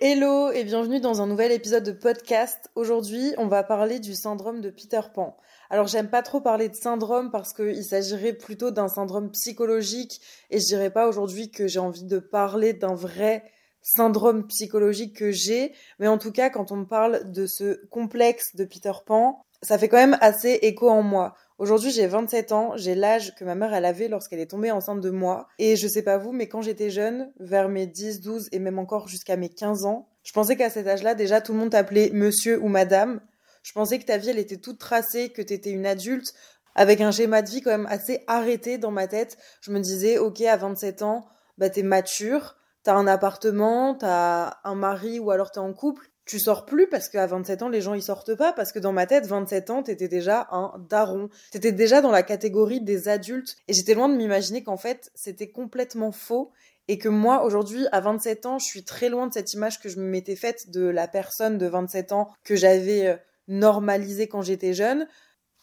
Hello et bienvenue dans un nouvel épisode de podcast. Aujourd'hui, on va parler du syndrome de Peter Pan. Alors, j'aime pas trop parler de syndrome parce qu'il s'agirait plutôt d'un syndrome psychologique et je dirais pas aujourd'hui que j'ai envie de parler d'un vrai syndrome psychologique que j'ai, mais en tout cas, quand on me parle de ce complexe de Peter Pan, ça fait quand même assez écho en moi. Aujourd'hui, j'ai 27 ans, j'ai l'âge que ma mère avait lorsqu'elle est tombée enceinte de moi. Et je sais pas vous, mais quand j'étais jeune, vers mes 10, 12 et même encore jusqu'à mes 15 ans, je pensais qu'à cet âge-là, déjà tout le monde t'appelait monsieur ou madame. Je pensais que ta vie elle était toute tracée, que t'étais une adulte avec un schéma de vie quand même assez arrêté dans ma tête. Je me disais, ok, à 27 ans, bah t'es mature, t'as un appartement, t'as un mari ou alors t'es en couple tu sors plus parce qu'à 27 ans, les gens ils sortent pas parce que dans ma tête, 27 ans, t'étais déjà un daron. T'étais déjà dans la catégorie des adultes et j'étais loin de m'imaginer qu'en fait, c'était complètement faux et que moi, aujourd'hui, à 27 ans, je suis très loin de cette image que je m'étais faite de la personne de 27 ans que j'avais euh, normalisée quand j'étais jeune.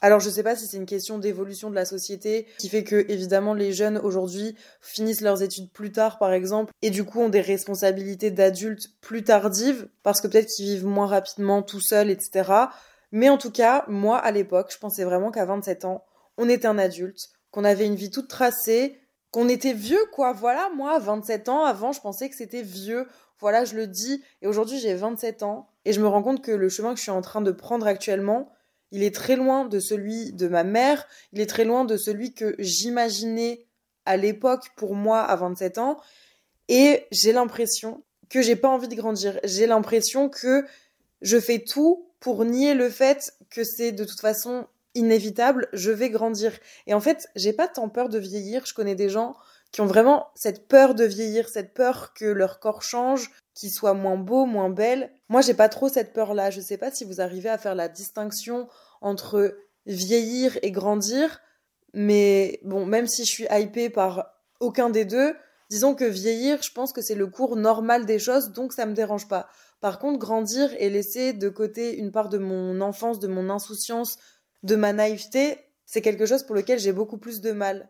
Alors je sais pas si c'est une question d'évolution de la société qui fait que évidemment les jeunes aujourd'hui finissent leurs études plus tard par exemple et du coup ont des responsabilités d'adultes plus tardives parce que peut-être qu'ils vivent moins rapidement tout seuls etc. Mais en tout cas moi à l'époque je pensais vraiment qu'à 27 ans on était un adulte, qu'on avait une vie toute tracée, qu'on était vieux quoi. Voilà moi à 27 ans avant je pensais que c'était vieux. Voilà je le dis et aujourd'hui j'ai 27 ans et je me rends compte que le chemin que je suis en train de prendre actuellement il est très loin de celui de ma mère, il est très loin de celui que j'imaginais à l'époque pour moi à 27 ans. Et j'ai l'impression que j'ai pas envie de grandir. J'ai l'impression que je fais tout pour nier le fait que c'est de toute façon inévitable, je vais grandir. Et en fait, j'ai pas tant peur de vieillir. Je connais des gens qui ont vraiment cette peur de vieillir, cette peur que leur corps change, qu'il soit moins beau, moins belle. Moi, j'ai pas trop cette peur-là. Je sais pas si vous arrivez à faire la distinction entre vieillir et grandir. Mais bon, même si je suis hypée par aucun des deux, disons que vieillir, je pense que c'est le cours normal des choses, donc ça me dérange pas. Par contre, grandir et laisser de côté une part de mon enfance, de mon insouciance, de ma naïveté, c'est quelque chose pour lequel j'ai beaucoup plus de mal.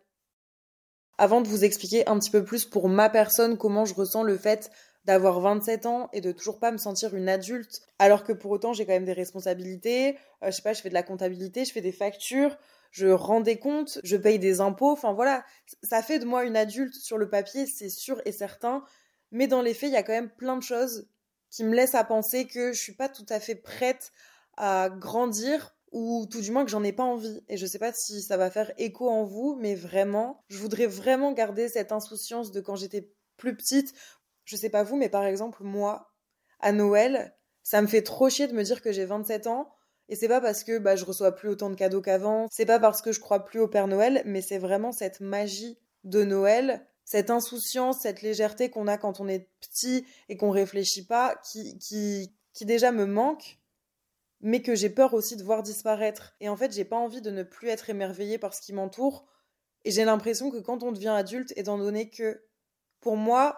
Avant de vous expliquer un petit peu plus pour ma personne comment je ressens le fait d'avoir 27 ans et de toujours pas me sentir une adulte, alors que pour autant j'ai quand même des responsabilités, euh, je sais pas, je fais de la comptabilité, je fais des factures, je rends des comptes, je paye des impôts, enfin voilà, ça fait de moi une adulte sur le papier, c'est sûr et certain, mais dans les faits, il y a quand même plein de choses qui me laissent à penser que je suis pas tout à fait prête à grandir ou tout du moins que j'en ai pas envie. Et je sais pas si ça va faire écho en vous, mais vraiment, je voudrais vraiment garder cette insouciance de quand j'étais plus petite je sais pas vous, mais par exemple, moi, à Noël, ça me fait trop chier de me dire que j'ai 27 ans. Et c'est pas parce que bah, je reçois plus autant de cadeaux qu'avant, c'est pas parce que je crois plus au Père Noël, mais c'est vraiment cette magie de Noël, cette insouciance, cette légèreté qu'on a quand on est petit et qu'on réfléchit pas, qui, qui, qui déjà me manque, mais que j'ai peur aussi de voir disparaître. Et en fait, j'ai pas envie de ne plus être émerveillée par ce qui m'entoure. Et j'ai l'impression que quand on devient adulte, étant donné que pour moi,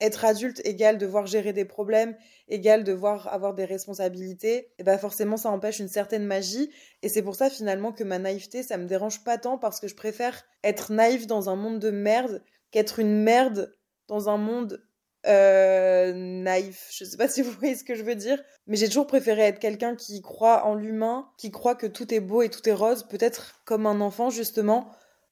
être adulte égale devoir gérer des problèmes, égale devoir avoir des responsabilités, et ben forcément ça empêche une certaine magie. Et c'est pour ça finalement que ma naïveté, ça me dérange pas tant parce que je préfère être naïve dans un monde de merde qu'être une merde dans un monde euh, naïf. Je sais pas si vous voyez ce que je veux dire, mais j'ai toujours préféré être quelqu'un qui croit en l'humain, qui croit que tout est beau et tout est rose, peut-être comme un enfant justement,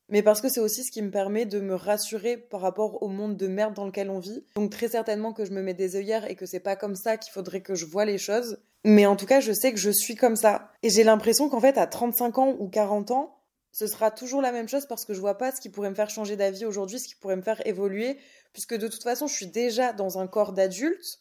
mais parce que c'est aussi ce qui me permet de me rassurer par rapport au monde de merde dans lequel on vit. Donc très certainement que je me mets des œillères et que c'est pas comme ça qu'il faudrait que je vois les choses. Mais en tout cas, je sais que je suis comme ça. Et j'ai l'impression qu'en fait, à 35 ans ou 40 ans, ce sera toujours la même chose parce que je vois pas ce qui pourrait me faire changer d'avis aujourd'hui, ce qui pourrait me faire évoluer, puisque de toute façon, je suis déjà dans un corps d'adulte,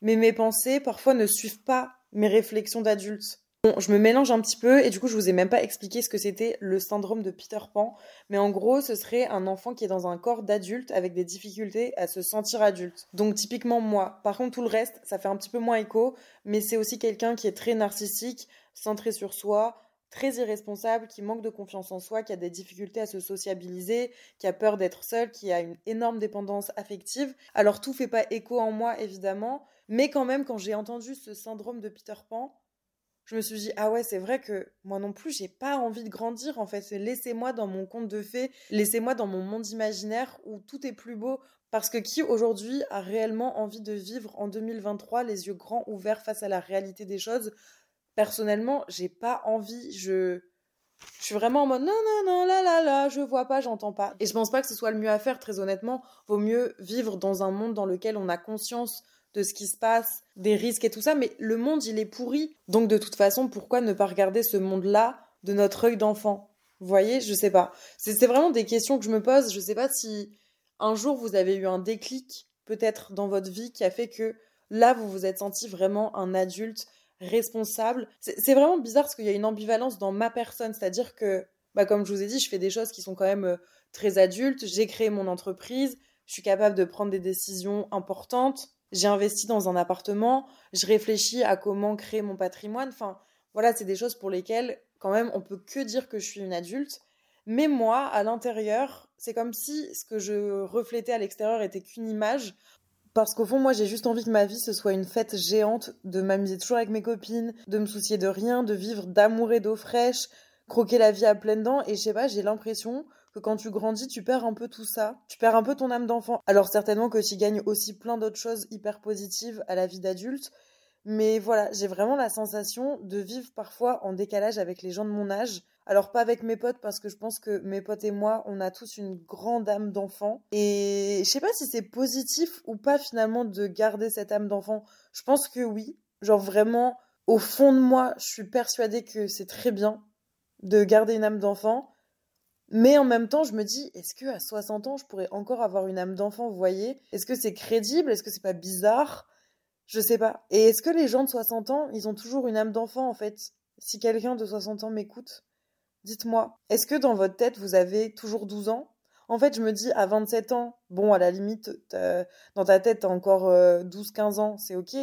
mais mes pensées parfois ne suivent pas mes réflexions d'adulte. Bon, je me mélange un petit peu et du coup, je vous ai même pas expliqué ce que c'était le syndrome de Peter Pan. Mais en gros, ce serait un enfant qui est dans un corps d'adulte avec des difficultés à se sentir adulte. Donc, typiquement, moi. Par contre, tout le reste, ça fait un petit peu moins écho, mais c'est aussi quelqu'un qui est très narcissique, centré sur soi, très irresponsable, qui manque de confiance en soi, qui a des difficultés à se sociabiliser, qui a peur d'être seul, qui a une énorme dépendance affective. Alors, tout fait pas écho en moi, évidemment, mais quand même, quand j'ai entendu ce syndrome de Peter Pan, je me suis dit ah ouais c'est vrai que moi non plus j'ai pas envie de grandir en fait laissez-moi dans mon conte de fées laissez-moi dans mon monde imaginaire où tout est plus beau parce que qui aujourd'hui a réellement envie de vivre en 2023 les yeux grands ouverts face à la réalité des choses personnellement j'ai pas envie je je suis vraiment en mode non non non là là là je vois pas j'entends pas et je pense pas que ce soit le mieux à faire très honnêtement vaut mieux vivre dans un monde dans lequel on a conscience de ce qui se passe, des risques et tout ça, mais le monde, il est pourri. Donc, de toute façon, pourquoi ne pas regarder ce monde-là de notre œil d'enfant? Vous voyez, je sais pas. C'est vraiment des questions que je me pose. Je sais pas si un jour vous avez eu un déclic, peut-être dans votre vie, qui a fait que là, vous vous êtes senti vraiment un adulte responsable. C'est vraiment bizarre parce qu'il y a une ambivalence dans ma personne, c'est-à-dire que, bah, comme je vous ai dit, je fais des choses qui sont quand même euh, très adultes. J'ai créé mon entreprise, je suis capable de prendre des décisions importantes j'ai investi dans un appartement, je réfléchis à comment créer mon patrimoine. Enfin, voilà, c'est des choses pour lesquelles, quand même, on peut que dire que je suis une adulte. Mais moi, à l'intérieur, c'est comme si ce que je reflétais à l'extérieur était qu'une image. Parce qu'au fond, moi, j'ai juste envie que ma vie, ce soit une fête géante, de m'amuser toujours avec mes copines, de me soucier de rien, de vivre d'amour et d'eau fraîche, croquer la vie à pleines dents. Et je sais pas, j'ai l'impression que quand tu grandis, tu perds un peu tout ça. Tu perds un peu ton âme d'enfant. Alors certainement que tu gagnes aussi plein d'autres choses hyper positives à la vie d'adulte. Mais voilà, j'ai vraiment la sensation de vivre parfois en décalage avec les gens de mon âge. Alors pas avec mes potes parce que je pense que mes potes et moi, on a tous une grande âme d'enfant. Et je sais pas si c'est positif ou pas finalement de garder cette âme d'enfant. Je pense que oui. Genre vraiment, au fond de moi, je suis persuadée que c'est très bien de garder une âme d'enfant. Mais en même temps, je me dis, est-ce que à 60 ans, je pourrais encore avoir une âme d'enfant, vous voyez? Est-ce que c'est crédible? Est-ce que c'est pas bizarre? Je sais pas. Et est-ce que les gens de 60 ans, ils ont toujours une âme d'enfant en fait? Si quelqu'un de 60 ans m'écoute, dites-moi. Est-ce que dans votre tête, vous avez toujours 12 ans? En fait, je me dis, à 27 ans, bon, à la limite, dans ta tête, t'as encore 12-15 euh, ans, c'est ok.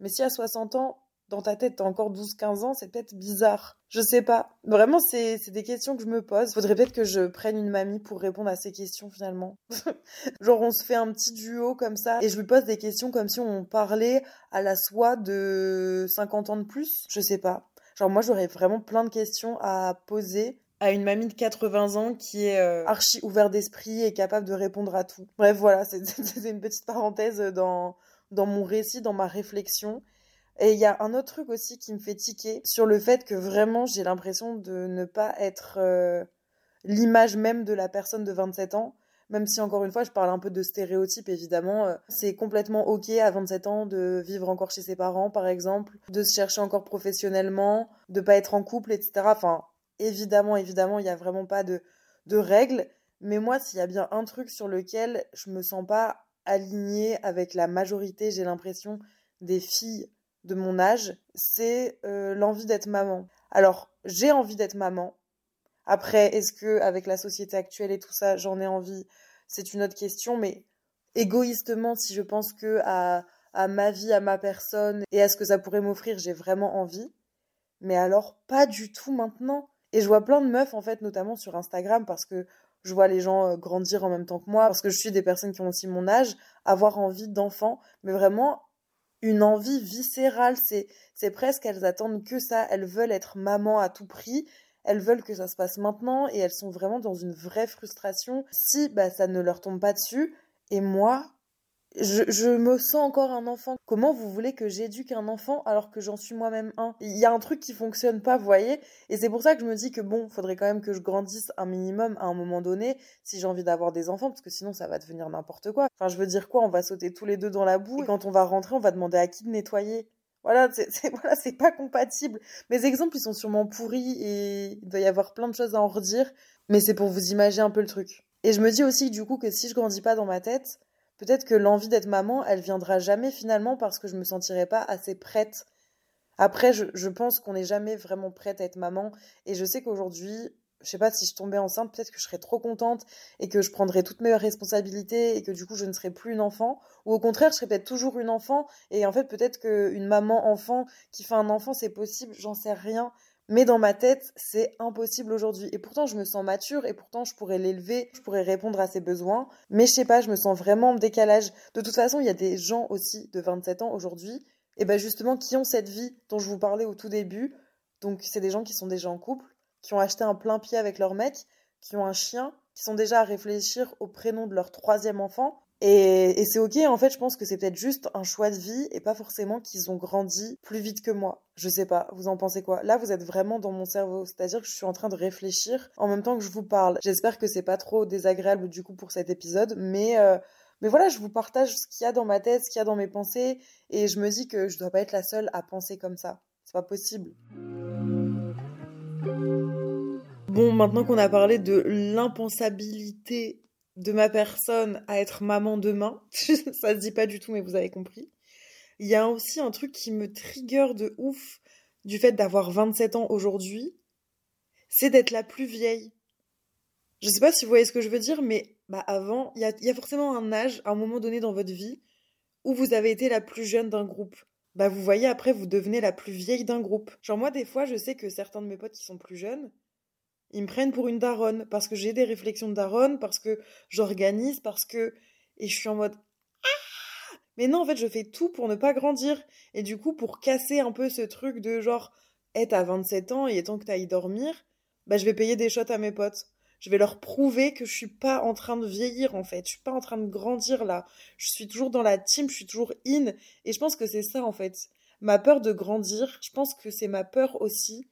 Mais si à 60 ans, dans ta tête, t'as encore 12-15 ans, c'est peut-être bizarre. Je sais pas. Vraiment, c'est des questions que je me pose. Faudrait peut-être que je prenne une mamie pour répondre à ces questions finalement. Genre, on se fait un petit duo comme ça et je lui pose des questions comme si on parlait à la soi de 50 ans de plus. Je sais pas. Genre, moi, j'aurais vraiment plein de questions à poser à une mamie de 80 ans qui est euh, archi ouvert d'esprit et capable de répondre à tout. Bref, voilà, c'est une petite parenthèse dans, dans mon récit, dans ma réflexion. Et il y a un autre truc aussi qui me fait tiquer sur le fait que vraiment j'ai l'impression de ne pas être euh, l'image même de la personne de 27 ans. Même si encore une fois je parle un peu de stéréotypes évidemment, euh, c'est complètement ok à 27 ans de vivre encore chez ses parents par exemple, de se chercher encore professionnellement, de pas être en couple, etc. Enfin évidemment évidemment il n'y a vraiment pas de, de règles. Mais moi s'il y a bien un truc sur lequel je me sens pas alignée avec la majorité, j'ai l'impression des filles de mon âge, c'est euh, l'envie d'être maman. Alors, j'ai envie d'être maman. Après, est-ce que avec la société actuelle et tout ça, j'en ai envie? C'est une autre question, mais égoïstement, si je pense que à, à ma vie, à ma personne et à ce que ça pourrait m'offrir, j'ai vraiment envie. Mais alors, pas du tout maintenant. Et je vois plein de meufs, en fait, notamment sur Instagram, parce que je vois les gens euh, grandir en même temps que moi, parce que je suis des personnes qui ont aussi mon âge, avoir envie d'enfants, mais vraiment une envie viscérale. C'est, c'est presque, elles attendent que ça. Elles veulent être maman à tout prix. Elles veulent que ça se passe maintenant et elles sont vraiment dans une vraie frustration si bah, ça ne leur tombe pas dessus. Et moi, je, me sens encore un enfant. Comment vous voulez que j'éduque un enfant alors que j'en suis moi-même un? Il y a un truc qui fonctionne pas, vous voyez? Et c'est pour ça que je me dis que bon, faudrait quand même que je grandisse un minimum à un moment donné si j'ai envie d'avoir des enfants, parce que sinon ça va devenir n'importe quoi. Enfin, je veux dire quoi? On va sauter tous les deux dans la boue et quand on va rentrer, on va demander à qui de nettoyer? Voilà, c'est voilà, c'est pas compatible. Mes exemples, ils sont sûrement pourris et il doit y avoir plein de choses à en redire, mais c'est pour vous imaginer un peu le truc. Et je me dis aussi du coup que si je grandis pas dans ma tête, peut-être que l'envie d'être maman, elle viendra jamais finalement parce que je me sentirai pas assez prête Après, je, je pense qu'on n'est jamais vraiment prête à être maman. Et je sais qu'aujourd'hui, je sais pas si je tombais enceinte, peut-être que je serais trop contente et que je prendrais toutes mes responsabilités et que du coup je ne serais plus une enfant. Ou au contraire, je serais peut-être toujours une enfant et en fait peut-être qu'une maman enfant qui fait un enfant c'est possible, j'en sais rien. Mais dans ma tête, c'est impossible aujourd'hui. Et pourtant, je me sens mature et pourtant, je pourrais l'élever, je pourrais répondre à ses besoins. Mais je sais pas, je me sens vraiment en décalage. De toute façon, il y a des gens aussi de 27 ans aujourd'hui, et ben justement, qui ont cette vie dont je vous parlais au tout début. Donc, c'est des gens qui sont déjà en couple, qui ont acheté un plein pied avec leur mec, qui ont un chien, qui sont déjà à réfléchir au prénom de leur troisième enfant. Et, c'est ok, en fait, je pense que c'est peut-être juste un choix de vie et pas forcément qu'ils ont grandi plus vite que moi. Je sais pas, vous en pensez quoi? Là, vous êtes vraiment dans mon cerveau, c'est-à-dire que je suis en train de réfléchir en même temps que je vous parle. J'espère que c'est pas trop désagréable du coup pour cet épisode, mais euh, mais voilà, je vous partage ce qu'il y a dans ma tête, ce qu'il y a dans mes pensées, et je me dis que je dois pas être la seule à penser comme ça. C'est pas possible. Bon, maintenant qu'on a parlé de l'impensabilité de ma personne à être maman demain, ça se dit pas du tout, mais vous avez compris. Il y a aussi un truc qui me trigger de ouf du fait d'avoir 27 ans aujourd'hui, c'est d'être la plus vieille. Je sais pas si vous voyez ce que je veux dire, mais bah avant, il y a, forcément un âge, un moment donné dans votre vie, où vous avez été la plus jeune d'un groupe. Bah vous voyez, après, vous devenez la plus vieille d'un groupe. Genre moi, des fois, je sais que certains de mes potes qui sont plus jeunes, ils me prennent pour une daronne, parce que j'ai des réflexions de daronne, parce que j'organise, parce que... Et je suis en mode... Ah Mais non, en fait, je fais tout pour ne pas grandir. Et du coup, pour casser un peu ce truc de genre, hey, t'as 27 ans, et tant que t'ailles dormir, bah je vais payer des shots à mes potes. Je vais leur prouver que je suis pas en train de vieillir, en fait. Je suis pas en train de grandir, là. Je suis toujours dans la team, je suis toujours in. Et je pense que c'est ça, en fait. Ma peur de grandir, je pense que c'est ma peur aussi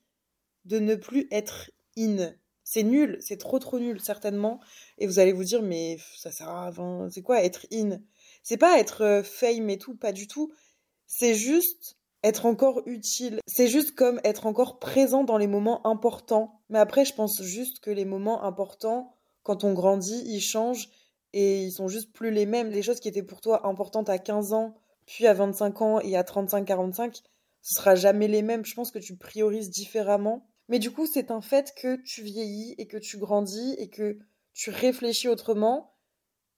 de ne plus être in. C'est nul, c'est trop trop nul certainement. Et vous allez vous dire, mais ça sert à rien. C'est quoi être in? C'est pas être euh, fame et tout, pas du tout. C'est juste être encore utile. C'est juste comme être encore présent dans les moments importants. Mais après, je pense juste que les moments importants, quand on grandit, ils changent et ils sont juste plus les mêmes. Les choses qui étaient pour toi importantes à 15 ans, puis à 25 ans et à 35-45, ce sera jamais les mêmes. Je pense que tu priorises différemment. Mais du coup, c'est un fait que tu vieillis et que tu grandis et que tu réfléchis autrement.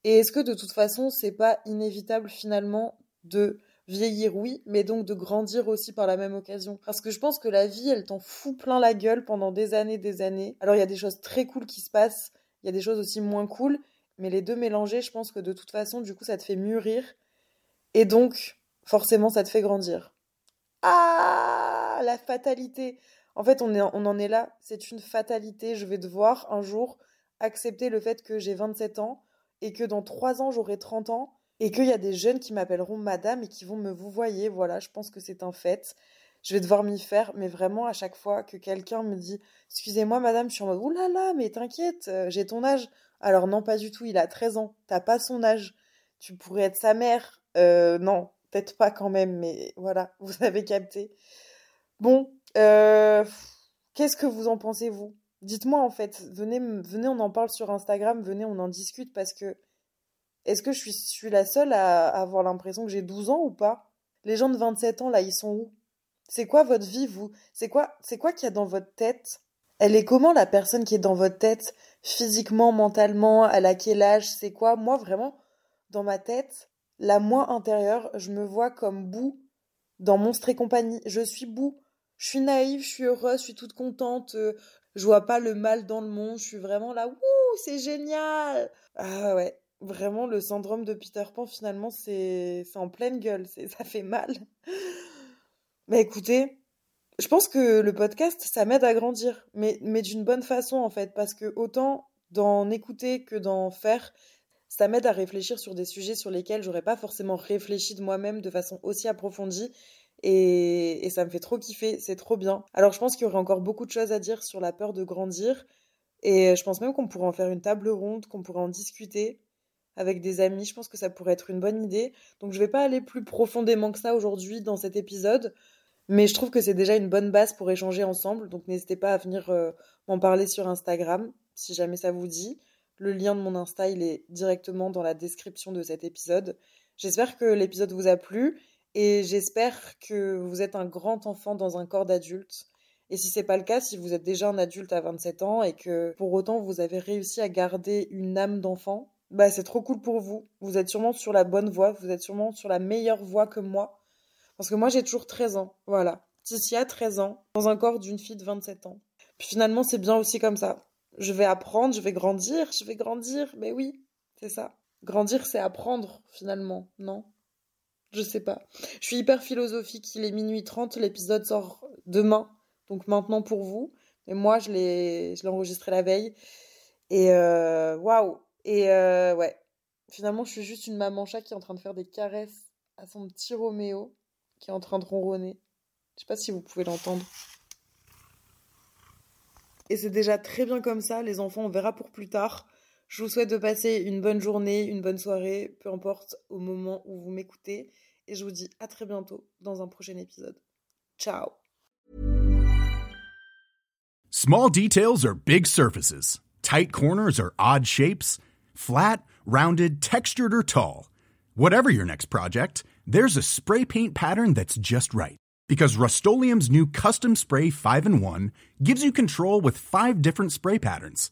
Et est-ce que de toute façon, c'est pas inévitable finalement de vieillir, oui, mais donc de grandir aussi par la même occasion. Parce que je pense que la vie, elle t'en fout plein la gueule pendant des années, des années. Alors il y a des choses très cool qui se passent, il y a des choses aussi moins cool, mais les deux mélangés, je pense que de toute façon, du coup, ça te fait mûrir. Et donc, forcément, ça te fait grandir. Ah, la fatalité. En fait, on, en est là. C'est une fatalité. Je vais devoir un jour accepter le fait que j'ai 27 ans et que dans 3 ans, j'aurai 30 ans et qu'il y a des jeunes qui m'appelleront madame et qui vont me vous voyez. Voilà, je pense que c'est un fait. Je vais devoir m'y faire, mais vraiment à chaque fois que quelqu'un me dit Excusez-moi madame, je suis en mode Oulala, là, mais t'inquiète, euh, j'ai ton âge. Alors non, pas du tout, il a 13 ans. T'as pas son âge. Tu pourrais être sa mère. Euh, non, peut-être pas quand même, mais voilà, vous avez capté. Bon, euh, qu'est-ce que vous en pensez, vous? Dites-moi en fait, venez, venez, on en parle sur Instagram, venez, on en discute parce que est-ce que je suis, la seule à, avoir l'impression que j'ai 12 ans ou pas? Les gens de 27 ans, là, ils sont où? C'est quoi votre vie, vous? C'est quoi, c'est quoi qu'il y a dans votre tête? Elle est comment la personne qui est dans votre tête? Physiquement, mentalement, elle a quel âge? C'est quoi? Moi, vraiment, dans ma tête, la moi intérieure, je me vois comme boue dans Monstre et compagnie. Je suis boue. Je suis naïve, je suis heureuse, je suis toute contente. Euh, je vois pas le mal dans le monde. Je suis vraiment là. Wouh, c'est génial. Ah ouais. Vraiment, le syndrome de Peter Pan, finalement, c'est en pleine gueule. Ça fait mal. Bah écoutez, je pense que le podcast, ça m'aide à grandir. Mais, mais d'une bonne façon, en fait. Parce que autant d'en écouter que d'en faire, ça m'aide à réfléchir sur des sujets sur lesquels j'aurais pas forcément réfléchi de moi-même de façon aussi approfondie. Et, ça me fait trop kiffer, c'est trop bien. Alors je pense qu'il y aurait encore beaucoup de choses à dire sur la peur de grandir. Et je pense même qu'on pourrait en faire une table ronde, qu'on pourrait en discuter avec des amis. Je pense que ça pourrait être une bonne idée. Donc je vais pas aller plus profondément que ça aujourd'hui dans cet épisode. Mais je trouve que c'est déjà une bonne base pour échanger ensemble. Donc n'hésitez pas à venir euh, m'en parler sur Instagram si jamais ça vous dit. Le lien de mon Insta, est directement dans la description de cet épisode. J'espère que l'épisode vous a plu. Et j'espère que vous êtes un grand enfant dans un corps d'adulte. Et si c'est pas le cas, si vous êtes déjà un adulte à 27 ans et que pour autant vous avez réussi à garder une âme d'enfant, bah c'est trop cool pour vous. Vous êtes sûrement sur la bonne voie, vous êtes sûrement sur la meilleure voie que moi. Parce que moi j'ai toujours 13 ans, voilà. a 13 ans, dans un corps d'une fille de 27 ans. Puis finalement c'est bien aussi comme ça. Je vais apprendre, je vais grandir, je vais grandir, mais oui, c'est ça. Grandir c'est apprendre finalement, non? Je sais pas. Je suis hyper philosophique, il est minuit 30, l'épisode sort demain, donc maintenant pour vous. Mais moi je l'ai enregistré la veille. Et euh, waouh et euh, ouais, finalement, je suis juste une maman chat qui est en train de faire des caresses à son petit Roméo qui est en train de ronronner. Je sais pas si vous pouvez l'entendre. Et c'est déjà très bien comme ça, les enfants, on verra pour plus tard. Je vous souhaite de passer une bonne journée, une bonne soirée, peu importe au moment où vous m'écoutez. Et je vous dis à très bientôt dans un prochain épisode. Ciao Small details are big surfaces. Tight corners are odd shapes. Flat, rounded, textured, or tall. Whatever your next project, there's a spray paint pattern that's just right. Because Rust new Custom Spray 5 in 1 gives you control with five different spray patterns.